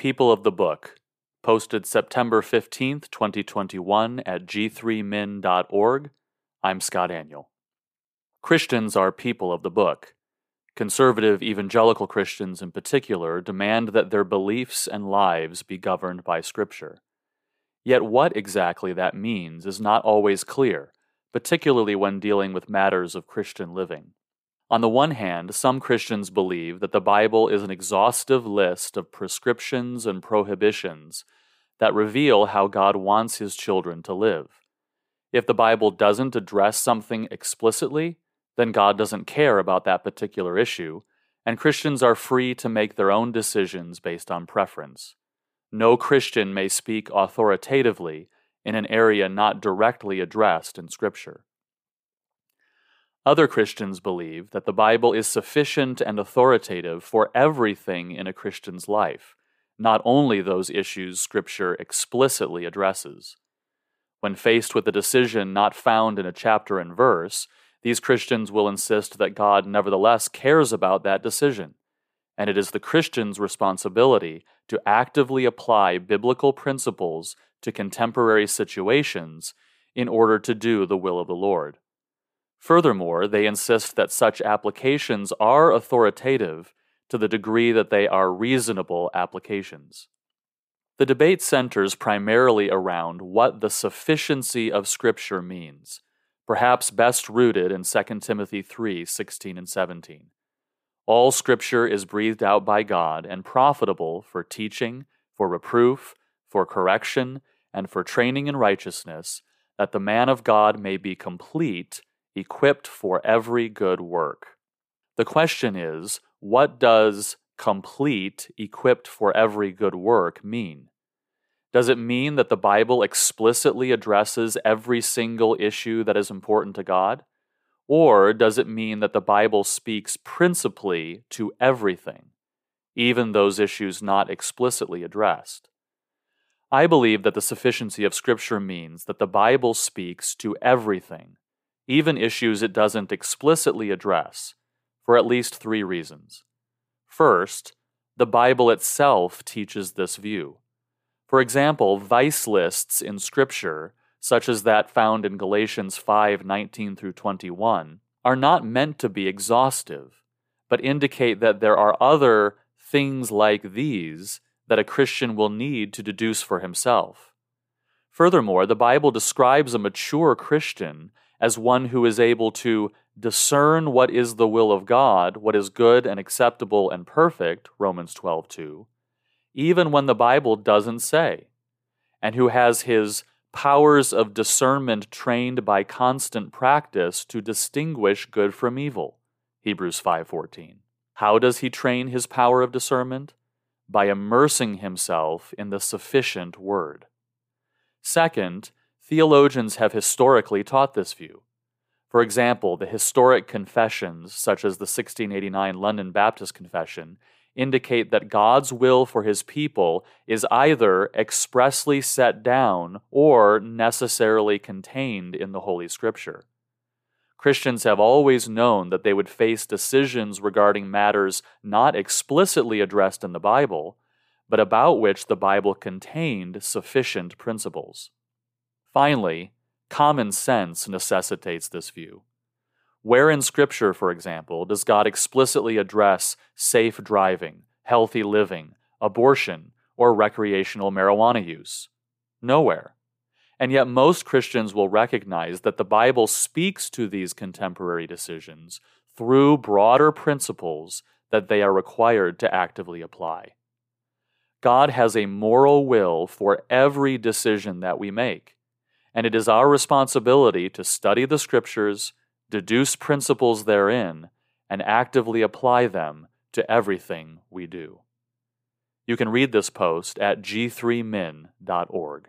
People of the Book, posted September 15th, 2021 at g3min.org. I'm Scott Aniol. Christians are people of the book. Conservative evangelical Christians, in particular, demand that their beliefs and lives be governed by Scripture. Yet, what exactly that means is not always clear, particularly when dealing with matters of Christian living. On the one hand, some Christians believe that the Bible is an exhaustive list of prescriptions and prohibitions that reveal how God wants His children to live. If the Bible doesn't address something explicitly, then God doesn't care about that particular issue, and Christians are free to make their own decisions based on preference. No Christian may speak authoritatively in an area not directly addressed in Scripture. Other Christians believe that the Bible is sufficient and authoritative for everything in a Christian's life, not only those issues Scripture explicitly addresses. When faced with a decision not found in a chapter and verse, these Christians will insist that God nevertheless cares about that decision, and it is the Christian's responsibility to actively apply biblical principles to contemporary situations in order to do the will of the Lord. Furthermore, they insist that such applications are authoritative to the degree that they are reasonable applications. The debate centers primarily around what the sufficiency of Scripture means, perhaps best rooted in 2 Timothy 3 16 and 17. All Scripture is breathed out by God and profitable for teaching, for reproof, for correction, and for training in righteousness, that the man of God may be complete equipped for every good work. The question is what does complete, equipped for every good work mean? Does it mean that the Bible explicitly addresses every single issue that is important to God? Or does it mean that the Bible speaks principally to everything, even those issues not explicitly addressed? I believe that the sufficiency of Scripture means that the Bible speaks to everything, even issues it doesn't explicitly address, for at least three reasons. First, the Bible itself teaches this view. For example, vice lists in Scripture, such as that found in Galatians 5 19 through 21, are not meant to be exhaustive, but indicate that there are other things like these that a Christian will need to deduce for himself. Furthermore, the Bible describes a mature Christian as one who is able to discern what is the will of God, what is good and acceptable and perfect, Romans 12:2, even when the Bible doesn't say, and who has his powers of discernment trained by constant practice to distinguish good from evil, Hebrews 5:14. How does he train his power of discernment? By immersing himself in the sufficient word. Second, Theologians have historically taught this view. For example, the historic confessions, such as the 1689 London Baptist Confession, indicate that God's will for his people is either expressly set down or necessarily contained in the Holy Scripture. Christians have always known that they would face decisions regarding matters not explicitly addressed in the Bible, but about which the Bible contained sufficient principles. Finally, common sense necessitates this view. Where in Scripture, for example, does God explicitly address safe driving, healthy living, abortion, or recreational marijuana use? Nowhere. And yet, most Christians will recognize that the Bible speaks to these contemporary decisions through broader principles that they are required to actively apply. God has a moral will for every decision that we make and it is our responsibility to study the Scriptures, deduce principles therein, and actively apply them to everything we do. You can read this post at g3min.org.